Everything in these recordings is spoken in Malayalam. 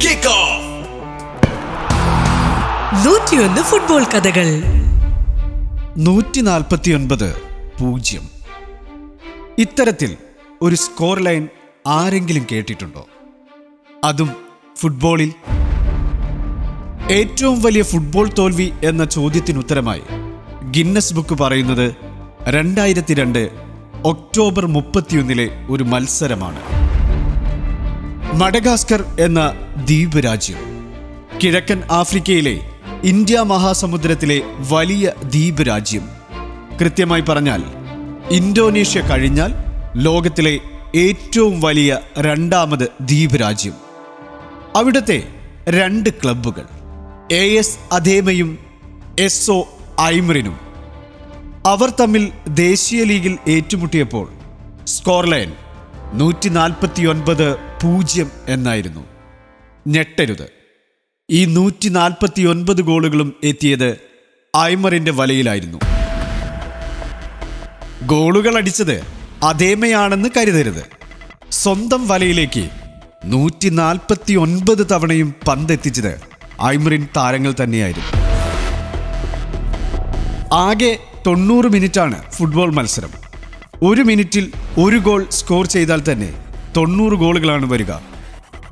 Kick off! നൂറ്റിയൊന്ന് ഫുട്ബോൾ കഥകൾ. നൂറ്റി നാൽപ്പത്തിയൊൻപത് പൂജ്യം. ഇത്തരത്തിൽ ഒരു സ്കോർ ലൈൻ ആരെങ്കിലും കേട്ടിട്ടുണ്ടോ? അതും ഫുട്ബോളിൽ ഏറ്റവും വലിയ ഫുട്ബോൾ തോൽവി എന്ന ചോദ്യത്തിനുത്തരമായി ഗിന്നസ് ബുക്ക് പറയുന്നത് രണ്ടായിരത്തി രണ്ട് ഒക്ടോബർ മുപ്പത്തിയൊന്നിലെ ഒരു മത്സരമാണ്. മഡഗാസ്കർ എന്ന ദ്വീപ് രാജ്യം കിഴക്കൻ ആഫ്രിക്കയിലെ ഇന്ത്യ മഹാസമുദ്രത്തിലെ വലിയ ദ്വീപ് രാജ്യം കൃത്യമായി പറഞ്ഞാൽ ഇന്തോനേഷ്യ കഴിഞ്ഞാൽ ലോകത്തിലെ ഏറ്റവും വലിയ രണ്ടാമത് ദ്വീപ് രാജ്യം അവിടുത്തെ രണ്ട് ക്ലബ്ബുകൾ എ എസ് അധേമയും എസ് ഒ ഐമറിനും. അവർ തമ്മിൽ ദേശീയ ലീഗിൽ ഏറ്റുമുട്ടിയപ്പോൾ സ്കോർ ലൈൻ നൂറ്റി നാൽപ്പത്തി ഒൻപത് പൂജ്യം എന്നായിരുന്നു. ഞെട്ടരുത്. ഈ നൂറ്റി നാൽപ്പത്തി ഒൻപത് ഗോളുകളും എത്തിയത് ഐമറിന്റെ വലയിലായിരുന്നു. ഗോളുകൾ അടിച്ചത് അതേമയാണെന്ന് കരുതരുത്. സ്വന്തം വലയിലേക്ക് നൂറ്റി നാൽപ്പത്തി ഒൻപത് തവണയും പന്തെത്തിച്ചത് ഐമറിൻ താരങ്ങൾ തന്നെയായിരുന്നു. ആകെ തൊണ്ണൂറ് മിനിറ്റാണ് ഫുട്ബോൾ മത്സരം. ഒരു മിനിറ്റിൽ ഒരു ഗോൾ സ്കോർ ചെയ്താൽ തന്നെ തൊണ്ണൂറ് ഗോളുകളാണ് വരിക.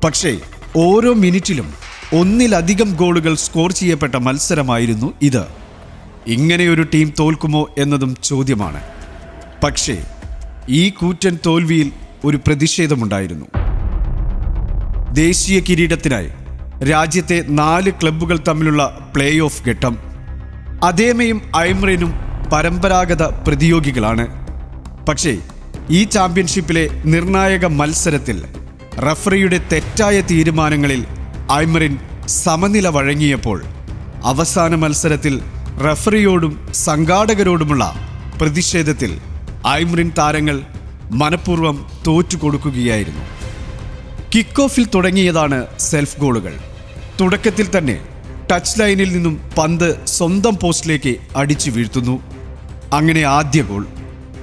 പക്ഷേ ഓരോ മിനിറ്റിലും ഒന്നിലധികം ഗോളുകൾ സ്കോർ ചെയ്യപ്പെട്ട മത്സരമായിരുന്നു ഇത്. ഇങ്ങനെയൊരു ടീം തോൽക്കുമോ എന്നതും ചോദ്യമാണ്. പക്ഷേ ഈ കൂറ്റൻ തോൽവിയിൽ ഒരു പ്രതിഷേധമുണ്ടായിരുന്നു. ദേശീയ കിരീടത്തിനായി രാജ്യത്തെ നാല് ക്ലബ്ബുകൾ തമ്മിലുള്ള പ്ലേ ഓഫ് ഘട്ടം. അതേമയും ഐമ്രനും പരമ്പരാഗത പ്രതിയോഗികളാണ്. പക്ഷേ ഈ ചാമ്പ്യൻഷിപ്പിലെ നിർണായക മത്സരത്തിൽ റഫറിയുടെ തെറ്റായ തീരുമാനങ്ങളിൽ ഐമറിൻ സമനില വഴങ്ങിയപ്പോൾ അവസാന മത്സരത്തിൽ റഫറിയോടും സംഘാടകരോടുമുള്ള പ്രതിഷേധത്തിൽ ഐമറിൻ താരങ്ങൾ മനഃപൂർവം തോറ്റുകൊടുക്കുകയായിരുന്നു. കിക്ക് ഓഫിൽ തുടങ്ങിയതാണ് സെൽഫ് ഗോളുകൾ. തുടക്കത്തിൽ തന്നെ ടച്ച് ലൈനിൽ നിന്നും പന്ത് സ്വന്തം പോസ്റ്റിലേക്ക് അടിച്ചു വീഴ്ത്തുന്നു. അങ്ങനെ ആദ്യ ഗോൾ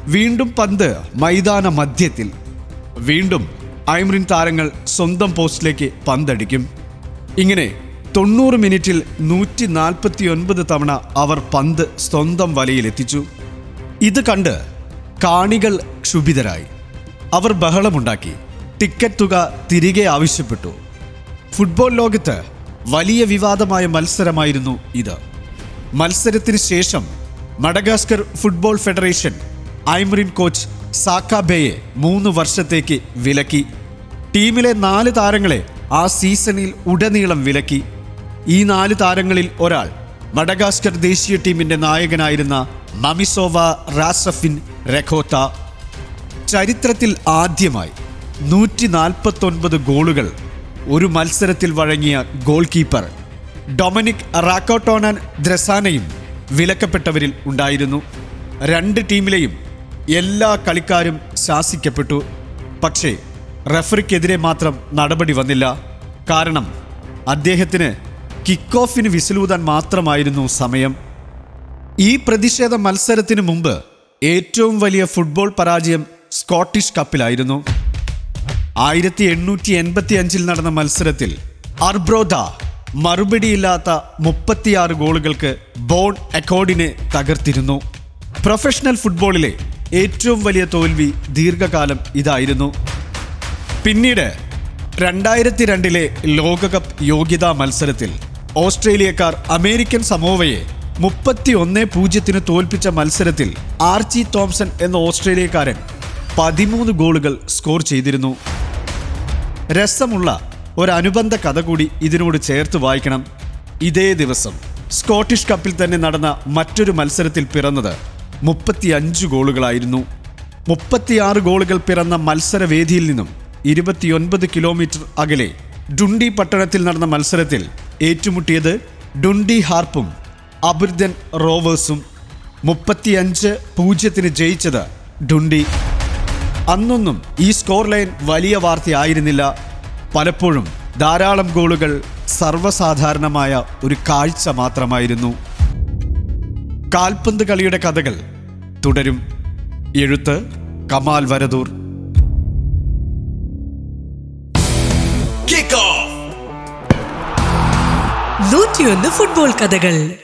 വീണ്ടും പന്ത് മൈതാന മധ്യത്തിൽ. വീണ്ടും ഐമ്രിൻ താരങ്ങൾ സ്വന്തം പോസ്റ്റിലേക്ക് പന്തടിക്കും. ഇങ്ങനെ തൊണ്ണൂറ് മിനിറ്റിൽ നൂറ്റി നാൽപ്പത്തി ഒൻപത് തവണ അവർ പന്ത് സ്വന്തം വലയിലെത്തിച്ചു. ഇത് കണ്ട് കാണികൾ ക്ഷുഭിതരായി. അവർ ബഹളമുണ്ടാക്കി. ടിക്കറ്റ് തുക തിരികെ ആവശ്യപ്പെട്ടു. ഫുട്ബോൾ ലോകത്ത് വലിയ വിവാദമായ മത്സരമായിരുന്നു ഇത്. മത്സരത്തിന് ശേഷം മഡഗാസ്കർ ഫുട്ബോൾ ഫെഡറേഷൻ ഐമറിൻ കോച്ച് സാക്കാബേയെ മൂന്ന് വർഷത്തേക്ക് വിലക്കി. ടീമിലെ നാല് താരങ്ങളെ ആ സീസണിൽ ഉടനീളം വിലക്കി. ഈ നാല് താരങ്ങളിൽ ഒരാൾ മഡഗാസ്കർ ദേശീയ ടീമിന്റെ നായകനായിരുന്ന മമിസോവ റാസഫിൻ രഖോത്ത. ചരിത്രത്തിൽ ആദ്യമായി നൂറ്റി നാൽപ്പത്തൊൻപത് ഗോളുകൾ ഒരു മത്സരത്തിൽ വഴങ്ങിയ ഗോൾ കീപ്പർ ഡൊമിനിക് റാക്കോട്ടോണൻ ദ്രസാനയും വിലക്കപ്പെട്ടവരിൽ ഉണ്ടായിരുന്നു. രണ്ട് ടീമിലെയും എല്ലാ കളിക്കാരും ശാസിക്കപ്പെട്ടു. പക്ഷേ റഫറിക്കെതിരെ മാത്രം നടപടി വന്നില്ല. കാരണം അദ്ദേഹത്തിന് കിക്ക് ഓഫിന് വിസിലൂതാൻ മാത്രമായിരുന്നു സമയം. ഈ പ്രതിഷേധ മത്സരത്തിന് മുമ്പ് ഏറ്റവും വലിയ ഫുട്ബോൾ പരാജയം സ്കോട്ടിഷ് കപ്പിലായിരുന്നു. ആയിരത്തി എണ്ണൂറ്റി എൺപത്തി അഞ്ചിൽ നടന്ന മത്സരത്തിൽ അർബ്രോദ മറുപടിയില്ലാത്ത മുപ്പത്തിയാറ് ഗോളുകൾക്ക് ബോൺ അക്കോർഡിനെ തകർത്തിരുന്നു. പ്രൊഫഷണൽ ഫുട്ബോളിലെ ഏറ്റവും വലിയ തോൽവി ദീർഘകാലം ഇതായിരുന്നു. പിന്നീട് രണ്ടായിരത്തി രണ്ടിലെ ലോകകപ്പ് യോഗ്യതാ മത്സരത്തിൽ ഓസ്ട്രേലിയക്കാർ അമേരിക്കൻ സമോവയെ മുപ്പത്തി ഒന്ന് പൂജ്യത്തിന് തോൽപ്പിച്ച മത്സരത്തിൽ ആർച്ചി തോംസൺ എന്ന ഓസ്ട്രേലിയക്കാരൻ പതിമൂന്ന് ഗോളുകൾ സ്കോർ ചെയ്തിരുന്നു. രസമുള്ള ഒരനുബന്ധ കഥ കൂടി ഇതിനോട് ചേർത്ത് വായിക്കണം. ഇതേ ദിവസം സ്കോട്ടിഷ് കപ്പിൽ തന്നെ നടന്ന മറ്റൊരു മത്സരത്തിൽ പിറന്നത് മുപ്പത്തിയഞ്ച് ഗോളുകളായിരുന്നു. മുപ്പത്തിയാറ് ഗോളുകൾ പിറന്ന മത്സരവേദിയിൽ നിന്നും ഇരുപത്തിയൊൻപത് കിലോമീറ്റർ അകലെ ഡുണ്ടി പട്ടണത്തിൽ നടന്ന മത്സരത്തിൽ ഏറ്റുമുട്ടിയത് ഡുണ്ടി ഹാർപ്പും അബുർദൻ റോവേഴ്സും. മുപ്പത്തിയഞ്ച് പൂജ്യത്തിന് ജയിച്ചത് ഡുണ്ടി. അന്നൊന്നും ഈ സ്കോർ ലൈൻ വലിയ വാർത്തയായിരുന്നില്ല. പലപ്പോഴും ധാരാളം ഗോളുകൾ സർവസാധാരണമായ ഒരു കാഴ്ച മാത്രമായിരുന്നു. കാൽപന്ത് കളിയുടെ കഥകൾ തുടരും. എഴുത്ത് കമാൽ വരദൂർ. ഫുട്ബോൾ കഥകൾ.